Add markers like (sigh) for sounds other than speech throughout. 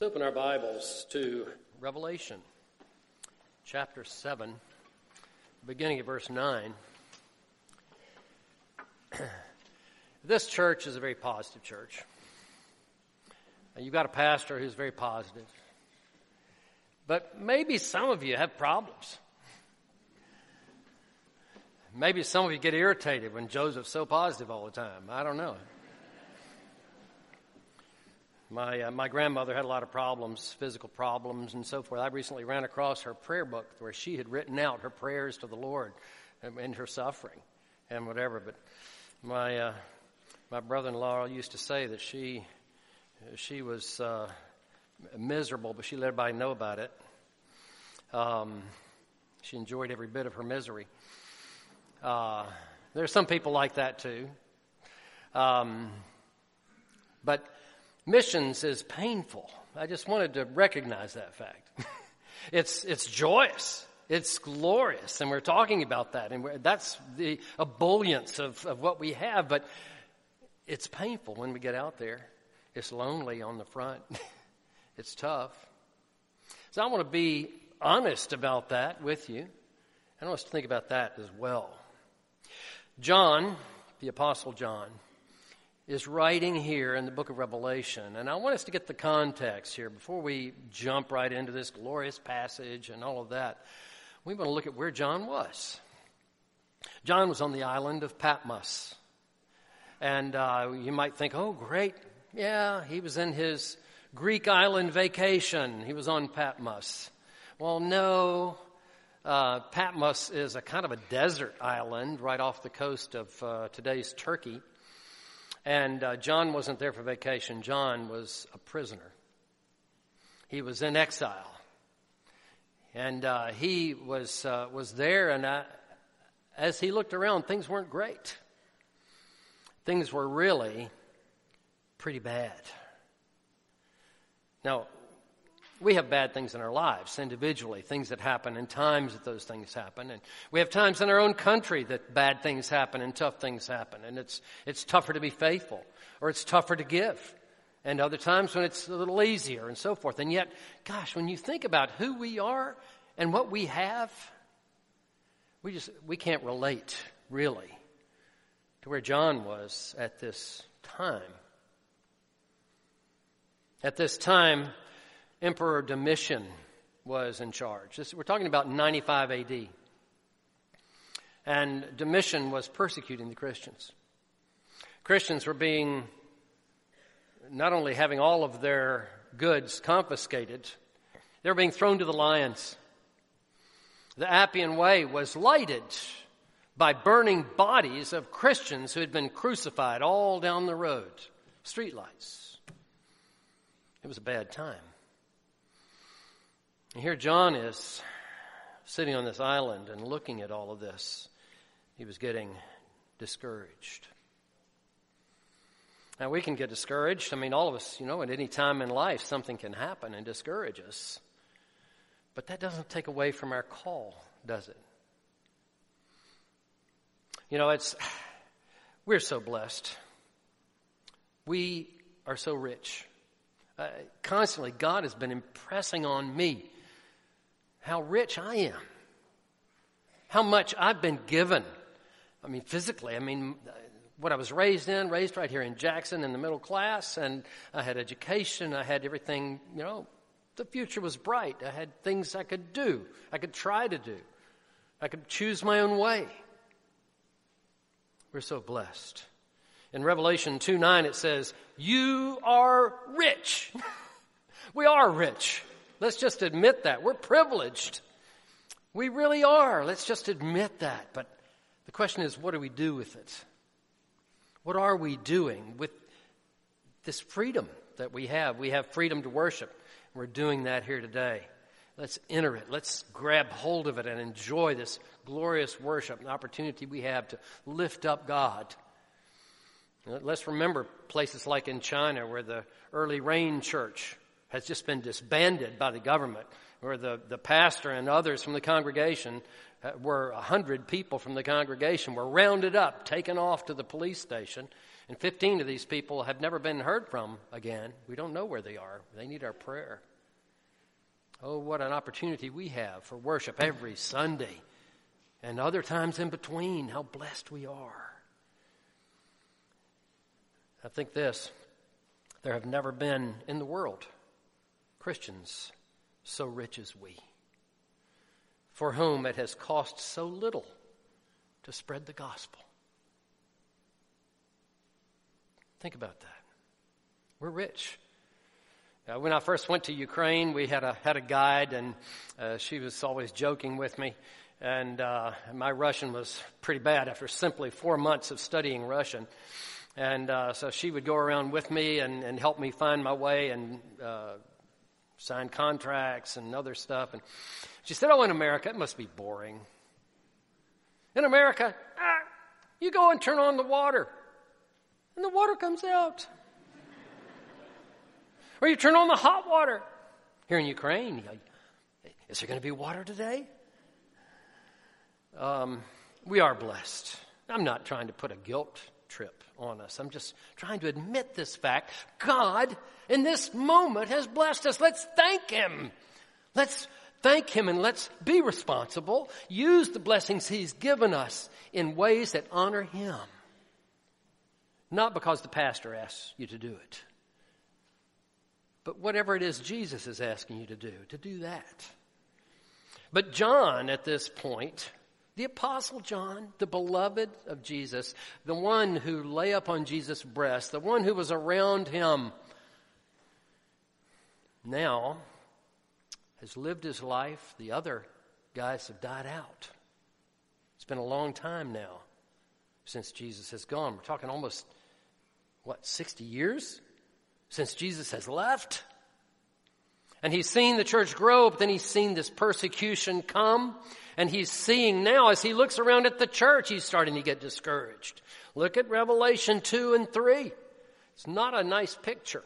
Let's open our Bibles to Revelation chapter 7, beginning of verse 9. (clears throat) this church is a very positive church. You've got a pastor who's very positive. But maybe some of you have problems. Maybe some of you get irritated when Joseph's so positive all the time. I don't know. My, uh, my grandmother had a lot of problems, physical problems, and so forth. I recently ran across her prayer book where she had written out her prayers to the Lord in her suffering and whatever. But my, uh, my brother in law used to say that she, she was uh, miserable, but she let everybody know about it. Um, she enjoyed every bit of her misery. Uh, there are some people like that too. Um, but missions is painful. I just wanted to recognize that fact. (laughs) it's, it's joyous. It's glorious. And we're talking about that. And that's the ebullience of, of what we have. But it's painful when we get out there. It's lonely on the front. (laughs) it's tough. So I want to be honest about that with you. I want us to think about that as well. John, the Apostle John, is writing here in the book of Revelation. And I want us to get the context here before we jump right into this glorious passage and all of that. We want to look at where John was. John was on the island of Patmos. And uh, you might think, oh, great. Yeah, he was in his Greek island vacation. He was on Patmos. Well, no. Uh, Patmos is a kind of a desert island right off the coast of uh, today's Turkey. And uh, John wasn't there for vacation, John was a prisoner. He was in exile. And uh, he was, uh, was there, and I, as he looked around, things weren't great. Things were really pretty bad. Now, we have bad things in our lives individually, things that happen and times that those things happen. And we have times in our own country that bad things happen and tough things happen. And it's, it's tougher to be faithful or it's tougher to give. And other times when it's a little easier and so forth. And yet, gosh, when you think about who we are and what we have, we just, we can't relate really to where John was at this time. At this time, Emperor Domitian was in charge. This, we're talking about 95 AD. And Domitian was persecuting the Christians. Christians were being, not only having all of their goods confiscated, they were being thrown to the lions. The Appian Way was lighted by burning bodies of Christians who had been crucified all down the road. Streetlights. It was a bad time. And here John is sitting on this island and looking at all of this. He was getting discouraged. Now, we can get discouraged. I mean, all of us, you know, at any time in life, something can happen and discourage us. But that doesn't take away from our call, does it? You know, it's, (sighs) we're so blessed. We are so rich. Uh, constantly, God has been impressing on me how rich I am, how much I've been given. I mean, physically, I mean, what I was raised in, raised right here in Jackson in the middle class, and I had education, I had everything, you know, the future was bright. I had things I could do, I could try to do, I could choose my own way. We're so blessed. In Revelation 2 9, it says, You are rich. (laughs) we are rich. Let's just admit that. We're privileged. We really are. Let's just admit that. But the question is, what do we do with it? What are we doing with this freedom that we have? We have freedom to worship. We're doing that here today. Let's enter it. Let's grab hold of it and enjoy this glorious worship and opportunity we have to lift up God. Let's remember places like in China where the early rain church has just been disbanded by the government, where the, the pastor and others from the congregation uh, were a hundred people from the congregation were rounded up, taken off to the police station, And 15 of these people have never been heard from again. We don't know where they are. They need our prayer. Oh, what an opportunity we have for worship every Sunday and other times in between. How blessed we are. I think this there have never been in the world Christians so rich as we, for whom it has cost so little to spread the gospel. Think about that. We're rich. Uh, when I first went to Ukraine, we had a had a guide, and uh, she was always joking with me. And uh, my Russian was pretty bad after simply four months of studying Russian. And uh, so she would go around with me and, and help me find my way and uh, sign contracts and other stuff. And she said, "Oh, in America, it must be boring. In America, ah, you go and turn on the water, and the water comes out." Or you turn on the hot water. Here in Ukraine, is there going to be water today? Um, we are blessed. I'm not trying to put a guilt trip on us. I'm just trying to admit this fact. God, in this moment, has blessed us. Let's thank Him. Let's thank Him and let's be responsible. Use the blessings He's given us in ways that honor Him. Not because the pastor asks you to do it. But whatever it is Jesus is asking you to do, to do that. But John, at this point, the Apostle John, the beloved of Jesus, the one who lay upon Jesus' breast, the one who was around him, now has lived his life. The other guys have died out. It's been a long time now since Jesus has gone. We're talking almost, what, 60 years? since Jesus has left. And he's seen the church grow, but then he's seen this persecution come. And he's seeing now, as he looks around at the church, he's starting to get discouraged. Look at Revelation 2 and 3. It's not a nice picture.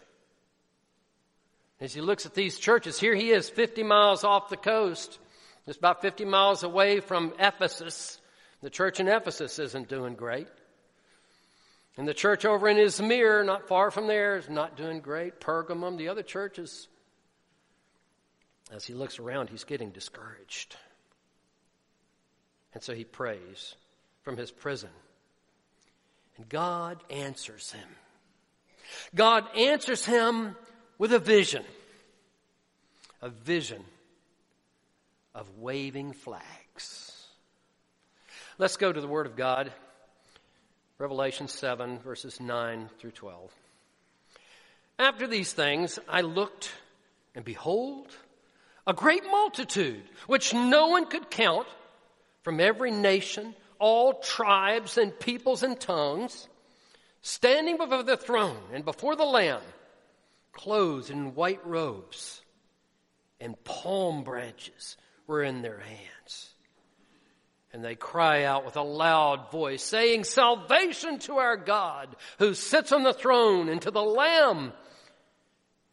As he looks at these churches, here he is 50 miles off the coast, just about 50 miles away from Ephesus. The church in Ephesus isn't doing great. And the church over in Izmir, not far from there, is not doing great. Pergamum, the other churches. As he looks around, he's getting discouraged. And so he prays from his prison. And God answers him. God answers him with a vision. A vision of waving flags. Let's go to the Word of God. Revelation 7, verses 9 through 12. After these things, I looked, and behold, a great multitude, which no one could count, from every nation, all tribes and peoples and tongues, standing before the throne and before the Lamb, clothed in white robes, and palm branches were in their hands and they cry out with a loud voice, saying, Salvation to our God who sits on the throne and to the Lamb.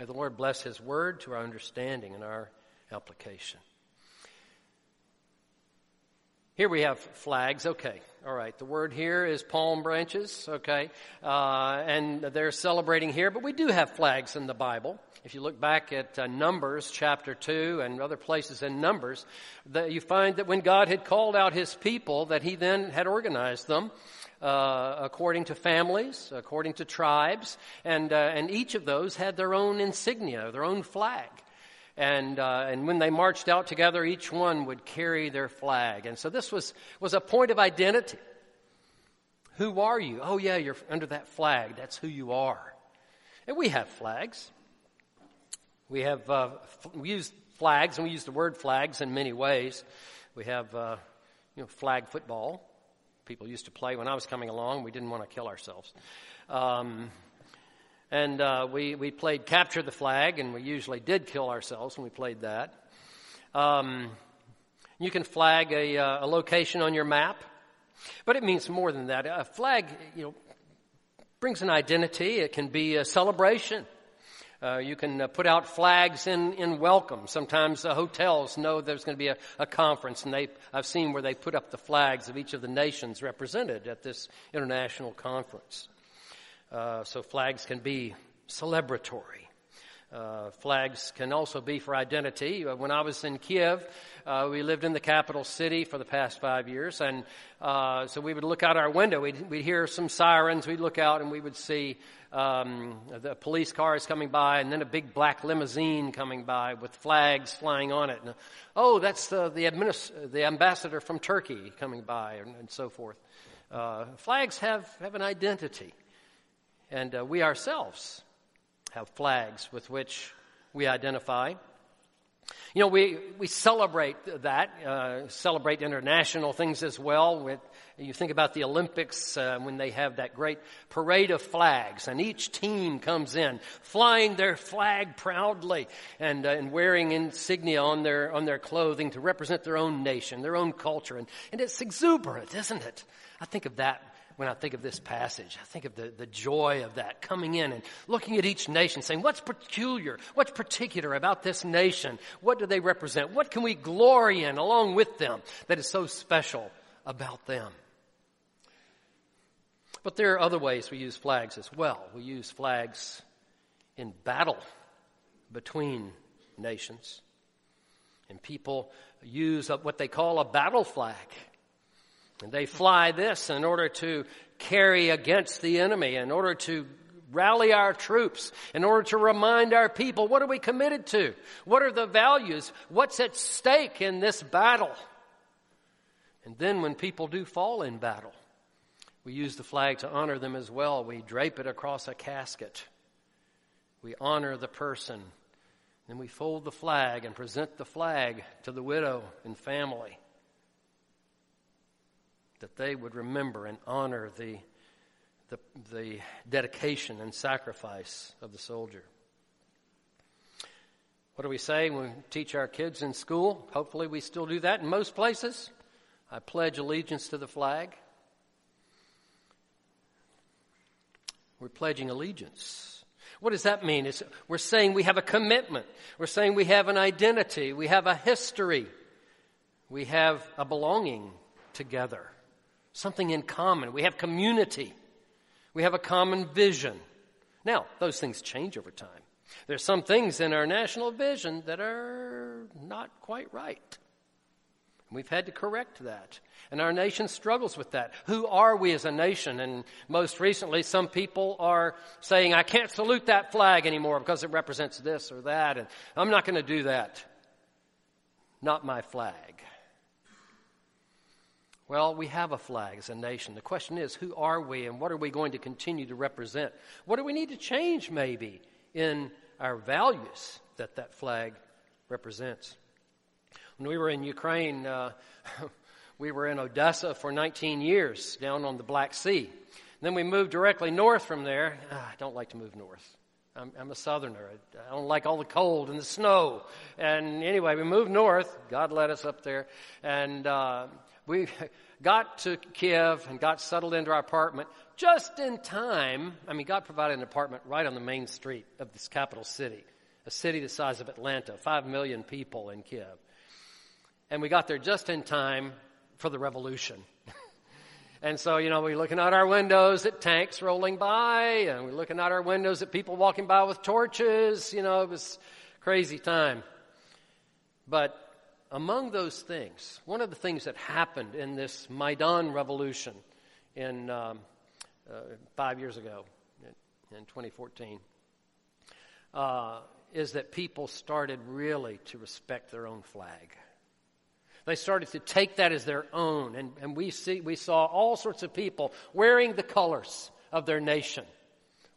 May the Lord bless His word to our understanding and our application. Here we have flags. Okay. All right. The word here is palm branches. Okay. Uh, and they're celebrating here, but we do have flags in the Bible. If you look back at uh, Numbers chapter 2 and other places in Numbers, that you find that when God had called out his people, that he then had organized them. Uh, according to families, according to tribes, and uh, and each of those had their own insignia, their own flag. And, uh, and when they marched out together, each one would carry their flag. And so this was, was a point of identity. Who are you? Oh, yeah, you're under that flag. That's who you are. And we have flags. We have, uh, we use flags, and we use the word flags in many ways. We have, uh, you know, flag football. People used to play when I was coming along. We didn't want to kill ourselves. Um, And uh, we, we played Capture the Flag, and we usually did kill ourselves when we played that. Um, you can flag a, uh, a location on your map, but it means more than that. A flag, you know, brings an identity. It can be a celebration. Uh, you can uh, put out flags in, in welcome. Sometimes uh, hotels know there's going to be a, a, conference, and they, I've seen where they put up the flags of each of the nations represented at this international conference. Uh, so flags can be celebratory. Uh, flags can also be for identity. Uh, when I was in Kiev, uh, we lived in the capital city for the past five years, and uh, so we would look out our window. We'd, we'd, hear some sirens. We'd look out, and we would see um, the police cars coming by, and then a big black limousine coming by with flags flying on it. And, oh, that's the the, administ- the, ambassador from Turkey coming by, and, and so forth. Uh, flags have have an identity, and we ourselves have flags with which we identify. You know, we, we celebrate that, uh, celebrate international things as well. With, you think about the Olympics uh, when they have that great parade of flags, and each team comes in flying their flag proudly and, uh, and wearing insignia on their, on their clothing to represent their own nation, their own culture. And, and it's exuberant, isn't it? I think of that when I think of this passage. I think of the, the joy of that coming in and looking at each nation saying, what's peculiar? What's particular about this nation? What do they represent? What can we glory in along with them that is so special about them? But there are other ways we use flags as well. We use flags in battle between nations. And people use what they call a battle flag. And they fly this in order to carry against the enemy, in order to rally our troops, in order to remind our people what are we committed to? What are the values? What's at stake in this battle? And then when people do fall in battle, we use the flag to honor them as well. We drape it across a casket. We honor the person. Then we fold the flag and present the flag to the widow and family that they would remember and honor the, the, the dedication and sacrifice of the soldier. What do we say when we teach our kids in school? Hopefully, we still do that in most places. I pledge allegiance to the flag. We're pledging allegiance. What does that mean? It's, we're saying we have a commitment. We're saying we have an identity. We have a history. We have a belonging together something in common. We have community. We have a common vision. Now, those things change over time. There's some things in our national vision that are not quite right. We've had to correct that. And our nation struggles with that. Who are we as a nation? And most recently, some people are saying, I can't salute that flag anymore because it represents this or that, and I'm not going to do that. Not my flag. Well, we have a flag as a nation. The question is, who are we and what are we going to continue to represent? What do we need to change, maybe, in our values that that flag represents? When we were in Ukraine, uh, (laughs) we were in Odessa for 19 years, down on the Black Sea. Then we moved directly north from there. Ah, I don't like to move north. I'm, I'm, a southerner. I don't like all the cold and the snow. And anyway, we moved north. God led us up there. And uh, we (laughs) got to Kiev and got settled into our apartment just in time. I mean, God provided an apartment right on the main street of this capital city, a city the size of Atlanta, five million people in Kiev. And we got there just in time for the revolution. (laughs) and so, you know, we're looking out our windows at tanks rolling by, and we're looking out our windows at people walking by with torches. You know, it was crazy time. But among those things, one of the things that happened in this Maidan revolution in um, uh, five years ago, in, in 2014, uh, is that people started really to respect their own flag. They started to take that as their own, and, and we see we saw all sorts of people wearing the colors of their nation,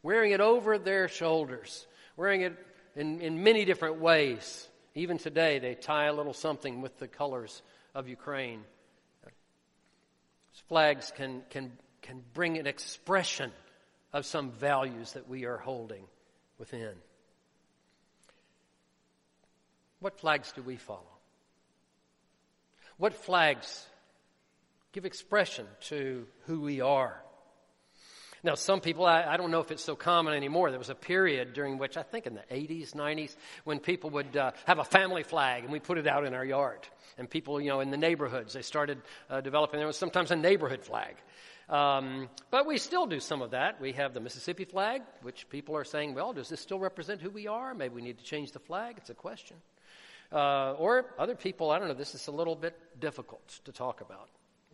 wearing it over their shoulders, wearing it in, in many different ways. Even today, they tie a little something with the colors of Ukraine. Flags can, can, can bring an expression of some values that we are holding within. What flags do we follow? What flags give expression to who we are? Now, some people, I, I, don't know if it's so common anymore. There was a period during which, I think in the 80s, 90s, when people would uh, have a family flag and we put it out in our yard. And people, you know, in the neighborhoods, they started uh, developing, there was sometimes a neighborhood flag. Um, but we still do some of that. We have the Mississippi flag, which people are saying, well, does this still represent who we are? Maybe we need to change the flag. It's a question. Uh, or other people, I don't know, this is a little bit difficult to talk about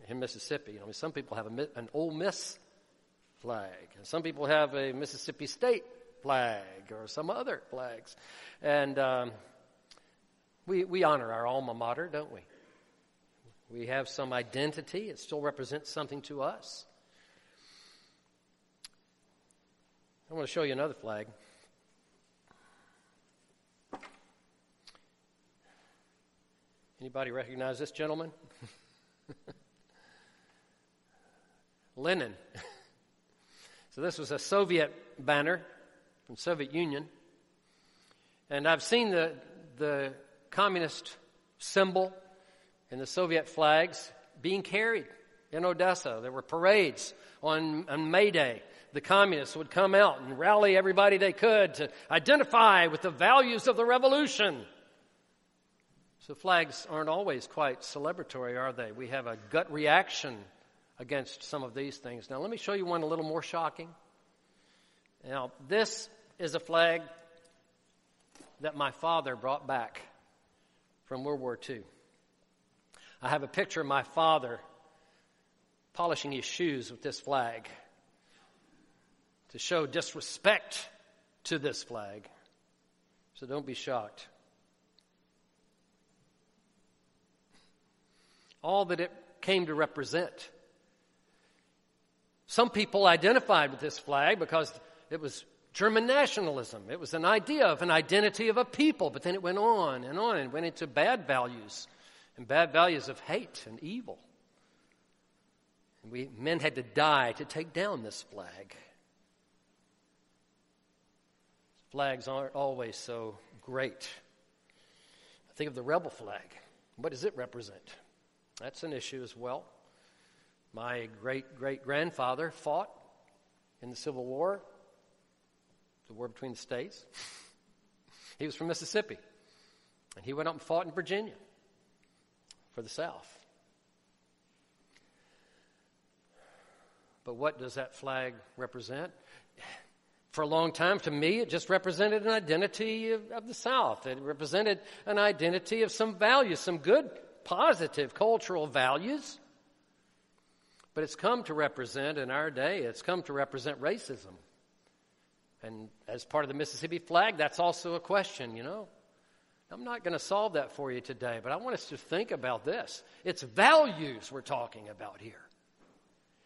in Mississippi. You know, some people have a, an Ole Miss flag. And some people have a Mississippi State flag or some other flags. And um, we, we honor our alma mater, don't we? We have some identity. It still represents something to us. I want to show you another flag. Anybody recognize this gentleman? (laughs) Lenin. (laughs) So this was a Soviet banner from Soviet Union. And I've seen the, the communist symbol and the Soviet flags being carried in Odessa. There were parades on, on May Day. The communists would come out and rally everybody they could to identify with the values of the revolution. So flags aren't always quite celebratory, are they? We have a gut reaction against some of these things. Now, let me show you one a little more shocking. Now, this is a flag that my father brought back from World War II. I have a picture of my father polishing his shoes with this flag to show disrespect to this flag. So don't be shocked. All that it came to represent some people identified with this flag because it was German nationalism. It was an idea of an identity of a people, but then it went on and on and went into bad values and bad values of hate and evil. And we men had to die to take down this flag. Flags aren't always so great. Think of the rebel flag. What does it represent? That's an issue as well. My great great grandfather fought in the Civil War, the war between the states. he was from Mississippi, and he went up and fought in Virginia for the South. But what does that flag represent? For a long time, to me, it just represented an identity of, of the South. It represented an identity of some values, some good, positive cultural values. But it's come to represent, in our day, it's come to represent racism. And as part of the Mississippi flag, that's also a question, you know. I'm not going to solve that for you today, but I want us to think about this. It's values we're talking about here.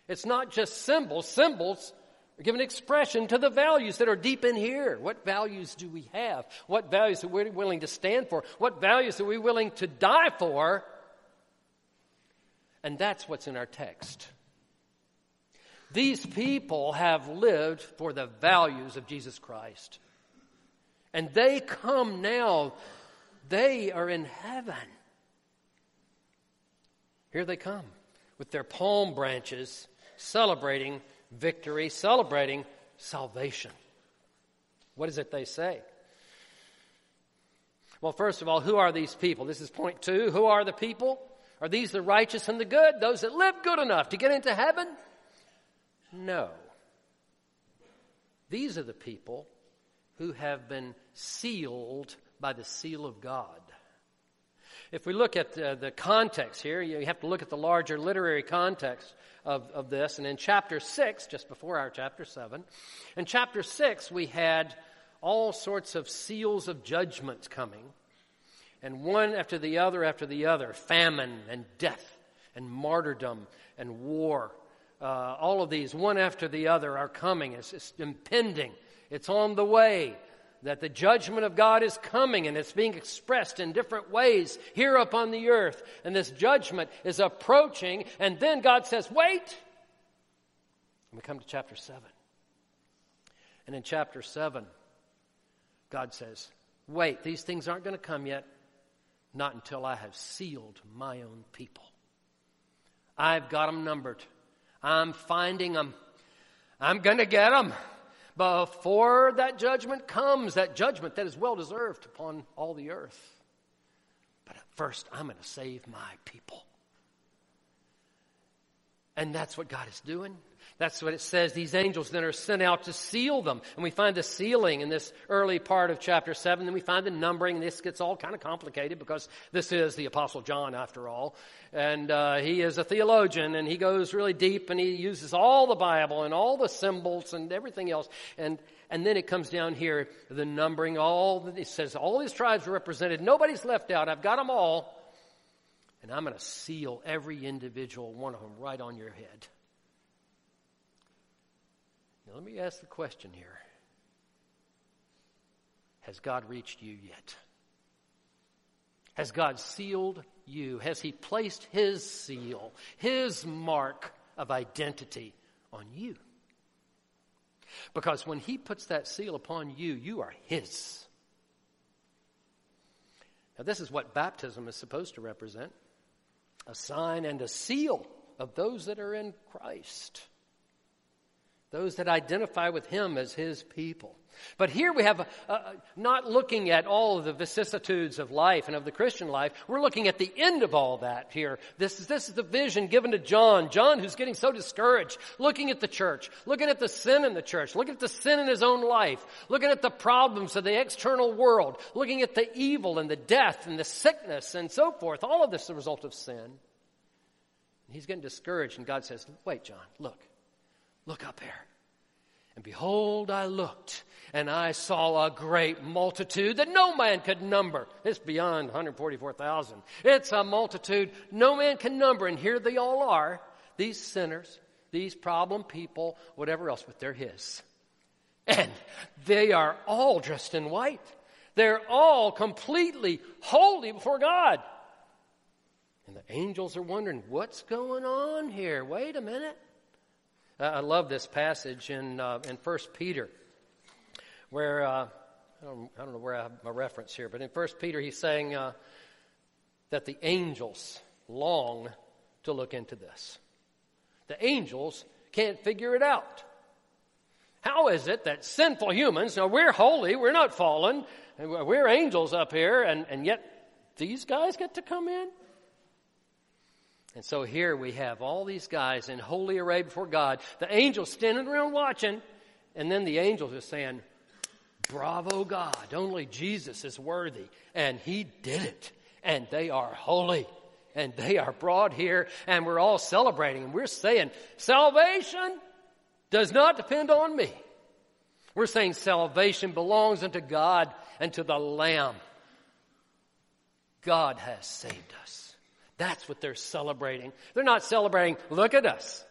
It's not just symbols. Symbols are giving expression to the values that are deep in here. What values do we have? What values are we willing to stand for? What values are we willing to die for? And that's what's in our text. These people have lived for the values of Jesus Christ. And they come now, they are in heaven. Here they come with their palm branches, celebrating victory, celebrating salvation. What is it they say? Well, first of all, who are these people? This is point two. Who are the people? Are these the righteous and the good? Those that live good enough to get into heaven? No. These are the people who have been sealed by the seal of God. If we look at the, the, context here, you have to look at the larger literary context of, of this. And in chapter 6, just before our chapter 7, in chapter 6, we had all sorts of seals of judgment coming. And one after the other after the other famine and death and martyrdom and war uh, all of these, one after the other, are coming. It's, it's impending. It's on the way. That the judgment of God is coming and it's being expressed in different ways here upon the earth. And this judgment is approaching. And then God says, wait. And we come to chapter 7. And in chapter 7, God says, Wait, these things aren't going to come yet. Not until I have sealed my own people. I've got them numbered. I'm finding them. I'm going to get them before that judgment comes, that judgment that is well deserved upon all the earth. But at first, I'm going to save my people. And that's what God is doing. That's what it says. These angels then are sent out to seal them. And we find the sealing in this early part of chapter 7. Then we find the numbering. This gets all kind of complicated because this is the Apostle John, after all. And uh, he is a theologian and he goes really deep and he uses all the Bible and all the symbols and everything else. And, and then it comes down here, the numbering, all, it says all these tribes are represented. Nobody's left out. I've got them all. And I'm going to seal every individual one of them right on your head. Now, let me ask the question here Has God reached you yet? Has God sealed you? Has He placed His seal, His mark of identity on you? Because when He puts that seal upon you, you are His. Now, this is what baptism is supposed to represent a sign and a seal of those that are in Christ, those that identify with Him as His people. But here we have a, a, not looking at all of the vicissitudes of life and of the Christian life. We're looking at the end of all that here. This is, this is the vision given to John. John, who's getting so discouraged, looking at the church, looking at the sin in the church, looking at the sin in his own life, looking at the problems of the external world, looking at the evil and the death and the sickness and so forth. All of this is the result of sin. He's getting discouraged, and God says, Wait, John, look. Look up there. And behold, I looked, and I saw a great multitude that no man could number. It's beyond 144,000. It's a multitude no man can number, and here they all are, these sinners, these problem people, whatever else, but they're His. And they are all dressed in white. They're all completely holy before God. And the angels are wondering, what's going on here? Wait a minute. I love this passage in, uh, in 1 Peter, where, uh, I, don't, I, don't, know where I have my reference here, but in 1 Peter he's saying uh, that the angels long to look into this. The angels can't figure it out. How is it that sinful humans, now we're holy, we're not fallen, we're angels up here, and, and yet these guys get to come in? And so here we have all these guys in holy array before God, the angels standing around watching, and then the angels are saying, Bravo, God, only Jesus is worthy. And He did it. And they are holy. And they are brought here, and we're all celebrating. And we're saying, Salvation does not depend on me. We're saying salvation belongs unto God and to the Lamb. God has saved us. That's what they're celebrating. They're not celebrating, look at us.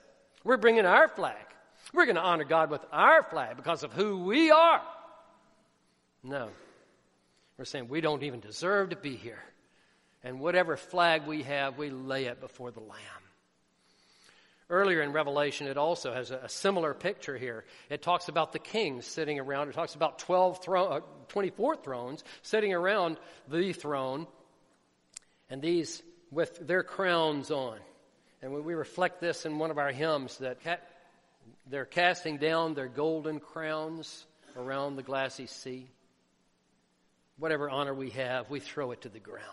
We're bringing our flag. We're going to honor God with our flag because of who we are. No. We're saying we don't even deserve to be here. And whatever flag we have, we lay it before the Lamb. Earlier in Revelation, it also has a, similar picture here. It talks about the kings sitting around. It talks about 12 thro- uh, 24 thrones sitting around the throne. And these with their crowns on. And we reflect this in one of our hymns that they're casting down their golden crowns around the glassy sea. Whatever honor we have, we throw it to the ground.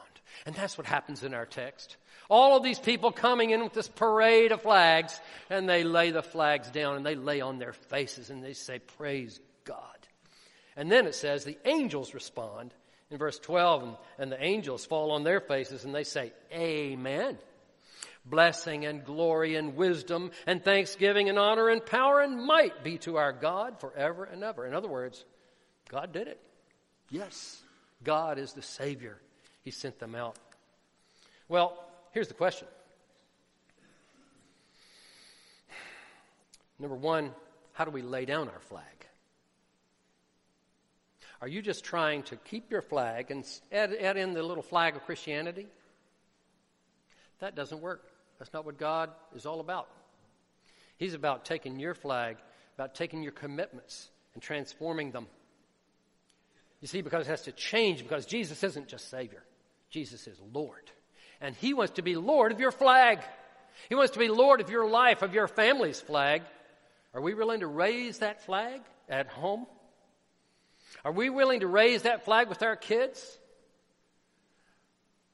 And that's what happens in our text. All of these people coming in with this parade of flags, and they lay the flags down and they lay on their faces and they say, Praise God. And then it says the angels respond in verse 12, and, and the angels fall on their faces and they say, Amen. Blessing and glory and wisdom and thanksgiving and honor and power and might be to our God forever and ever. In other words, God did it. Yes, God is the Savior. He sent them out. Well, here's the question. Number one, how do we lay down our flag? Are you just trying to keep your flag and add, add in the little flag of Christianity? That doesn't work. That's not what God is all about. He's about taking your flag, about taking your commitments, and transforming them. You see, because it has to change, because Jesus isn't just Savior, Jesus is Lord. And He wants to be Lord of your flag. He wants to be Lord of your life, of your family's flag. Are we willing to raise that flag at home? Are we willing to raise that flag with our kids?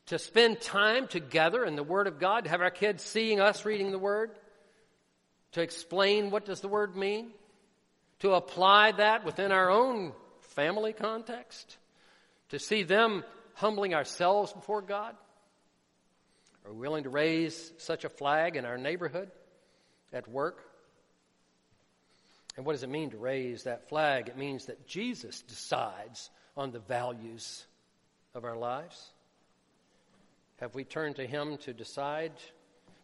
To spend time together in the Word of God, to have our kids seeing us reading the Word, to explain what does the Word mean, to apply that within our own family context, to see them humbling ourselves before God. Are we willing to raise such a flag in our neighborhood, at work? And what does it mean to raise that flag? It means that Jesus decides on the values of our lives. Have we turned to Him to decide?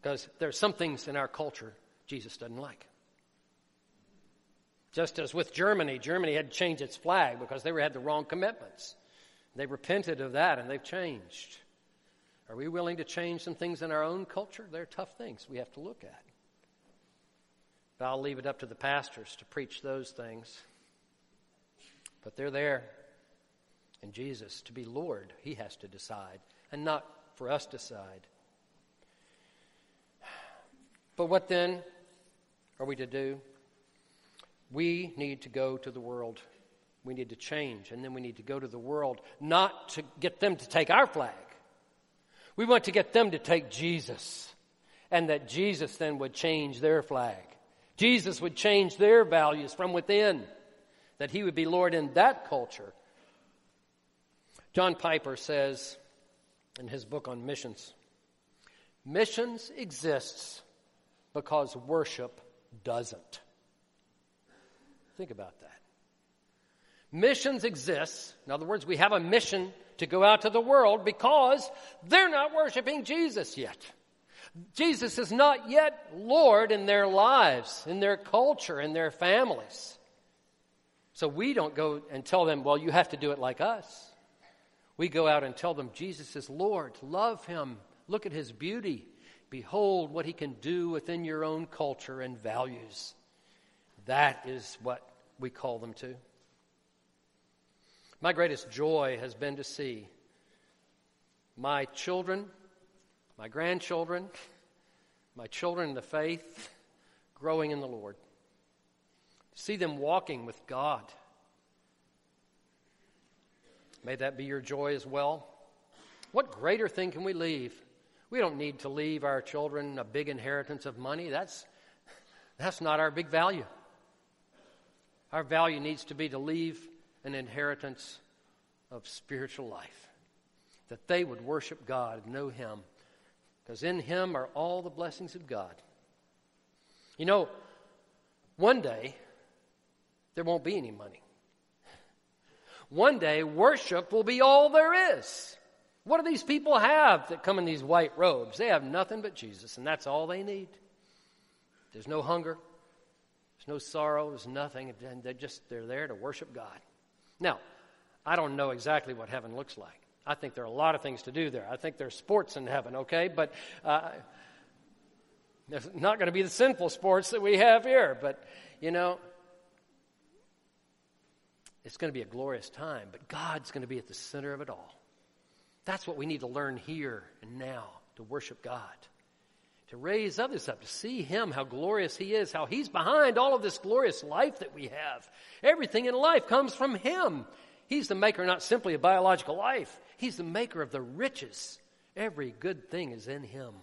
Because there are some things in our culture Jesus doesn't like. Just as with Germany, Germany had to change its flag because they had the wrong commitments. They repented of that and they've changed. Are we willing to change some things in our own culture? They're tough things we have to look at. But I'll leave it up to the pastors to preach those things. But they're there. And Jesus, to be Lord, he has to decide, and not for us to decide. But what then are we to do? We need to go to the world. We need to change, and then we need to go to the world, not to get them to take our flag. We want to get them to take Jesus, and that Jesus then would change their flag. Jesus would change their values from within, that he would be Lord in that culture. John Piper says in his book on missions missions exists because worship doesn't. Think about that. Missions exists. In other words, we have a mission to go out to the world because they're not worshiping Jesus yet. Jesus is not yet Lord in their lives, in their culture, in their families. So we don't go and tell them, well, you have to do it like us. We go out and tell them, Jesus is Lord. Love him. Look at his beauty. Behold what he can do within your own culture and values. That is what we call them to. My greatest joy has been to see my children my grandchildren, my children in the faith, growing in the Lord. See them walking with God. May that be your joy as well. What greater thing can we leave? We don't need to leave our children a big inheritance of money. That's, that's not our big value. Our value needs to be to leave an inheritance of spiritual life, that they would worship God know Him because in Him are all the blessings of God. You know, one day there won't be any money. One day worship will be all there is. What do these people have that come in these white robes? They have nothing but Jesus, and that's all they need. There's no hunger, there's no sorrow, there's nothing, they're just they're there to worship God. Now, I don't know exactly what heaven looks like. I think there are a lot of things to do there. I think there's sports in heaven, okay? But uh, there's not going to be the sinful sports that we have here. But, you know, it's going to be a glorious time, but God's going to be at the center of it all. That's what we need to learn here and now to worship God, to raise others up, to see Him, how glorious He is, how He's behind all of this glorious life that we have. Everything in life comes from Him. He's the maker not simply of biological life, He's the maker of the riches. Every good thing is in Him.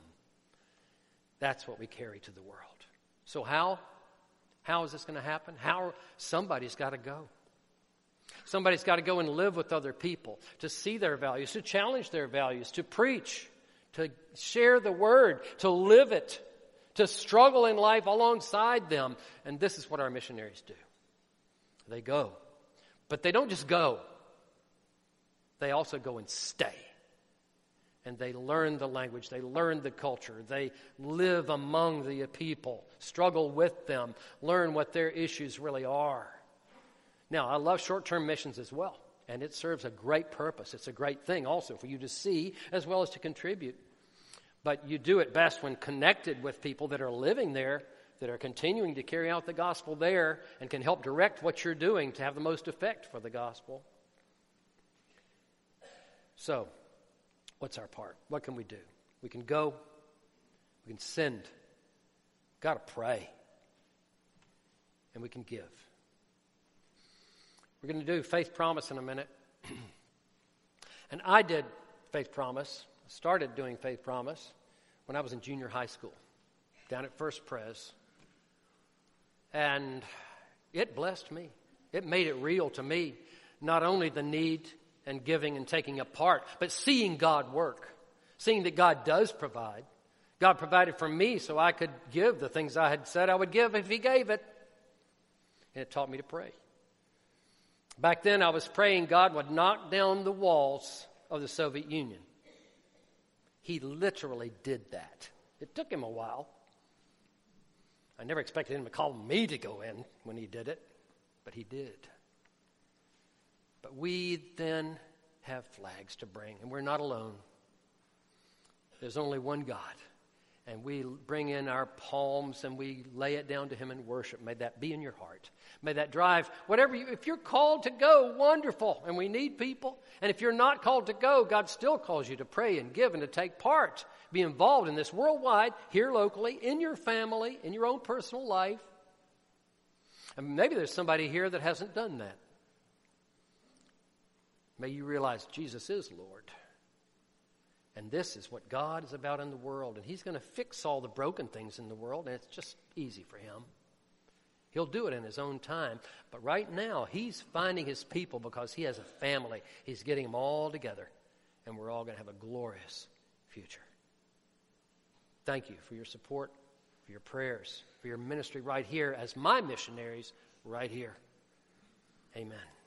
That's what we carry to the world. So, how? How is this going to happen? How? Somebody's got to go. Somebody's got to go and live with other people, to see their values, to challenge their values, to preach, to share the word, to live it, to struggle in life alongside them. And this is what our missionaries do they go. But they don't just go, they also go and stay. And they learn the language, they learn the culture, they live among the people, struggle with them, learn what their issues really are. Now, I love short term missions as well, and it serves a great purpose. It's a great thing also for you to see as well as to contribute. But you do it best when connected with people that are living there that are continuing to carry out the gospel there and can help direct what you're doing to have the most effect for the gospel. So, what's our part? What can we do? We can go, we can send, got to pray, and we can give. We're going to do faith promise in a minute. (clears throat) and I did faith promise, started doing faith promise when I was in junior high school down at First Pres. And it blessed me. It made it real to me, not only the need and giving and taking a part, but seeing God work, seeing that God does provide. God provided for me so I could give the things I had said I would give if He gave it. And it taught me to pray. Back then, I was praying God would knock down the walls of the Soviet Union. He literally did that. It took him a while. I never expected him to call me to go in when he did it, but he did. But we then have flags to bring, and we're not alone. There's only one God. And we bring in our palms and we lay it down to Him in worship. May that be in your heart. May that drive whatever you, if you're called to go, wonderful. And we need people. And if you're not called to go, God still calls you to pray and give and to take part be involved in this worldwide, here locally, in your family, in your own personal life. And maybe there's somebody here that hasn't done that. May you realize Jesus is Lord. And this is what God is about in the world. And He's going to fix all the broken things in the world, and it's just easy for Him. He'll do it in His own time. But right now, He's finding His people because He has a family. He's getting them all together, and we're all going to have a glorious future. Thank you for your support, for your prayers, for your ministry right here as my missionaries right here. Amen.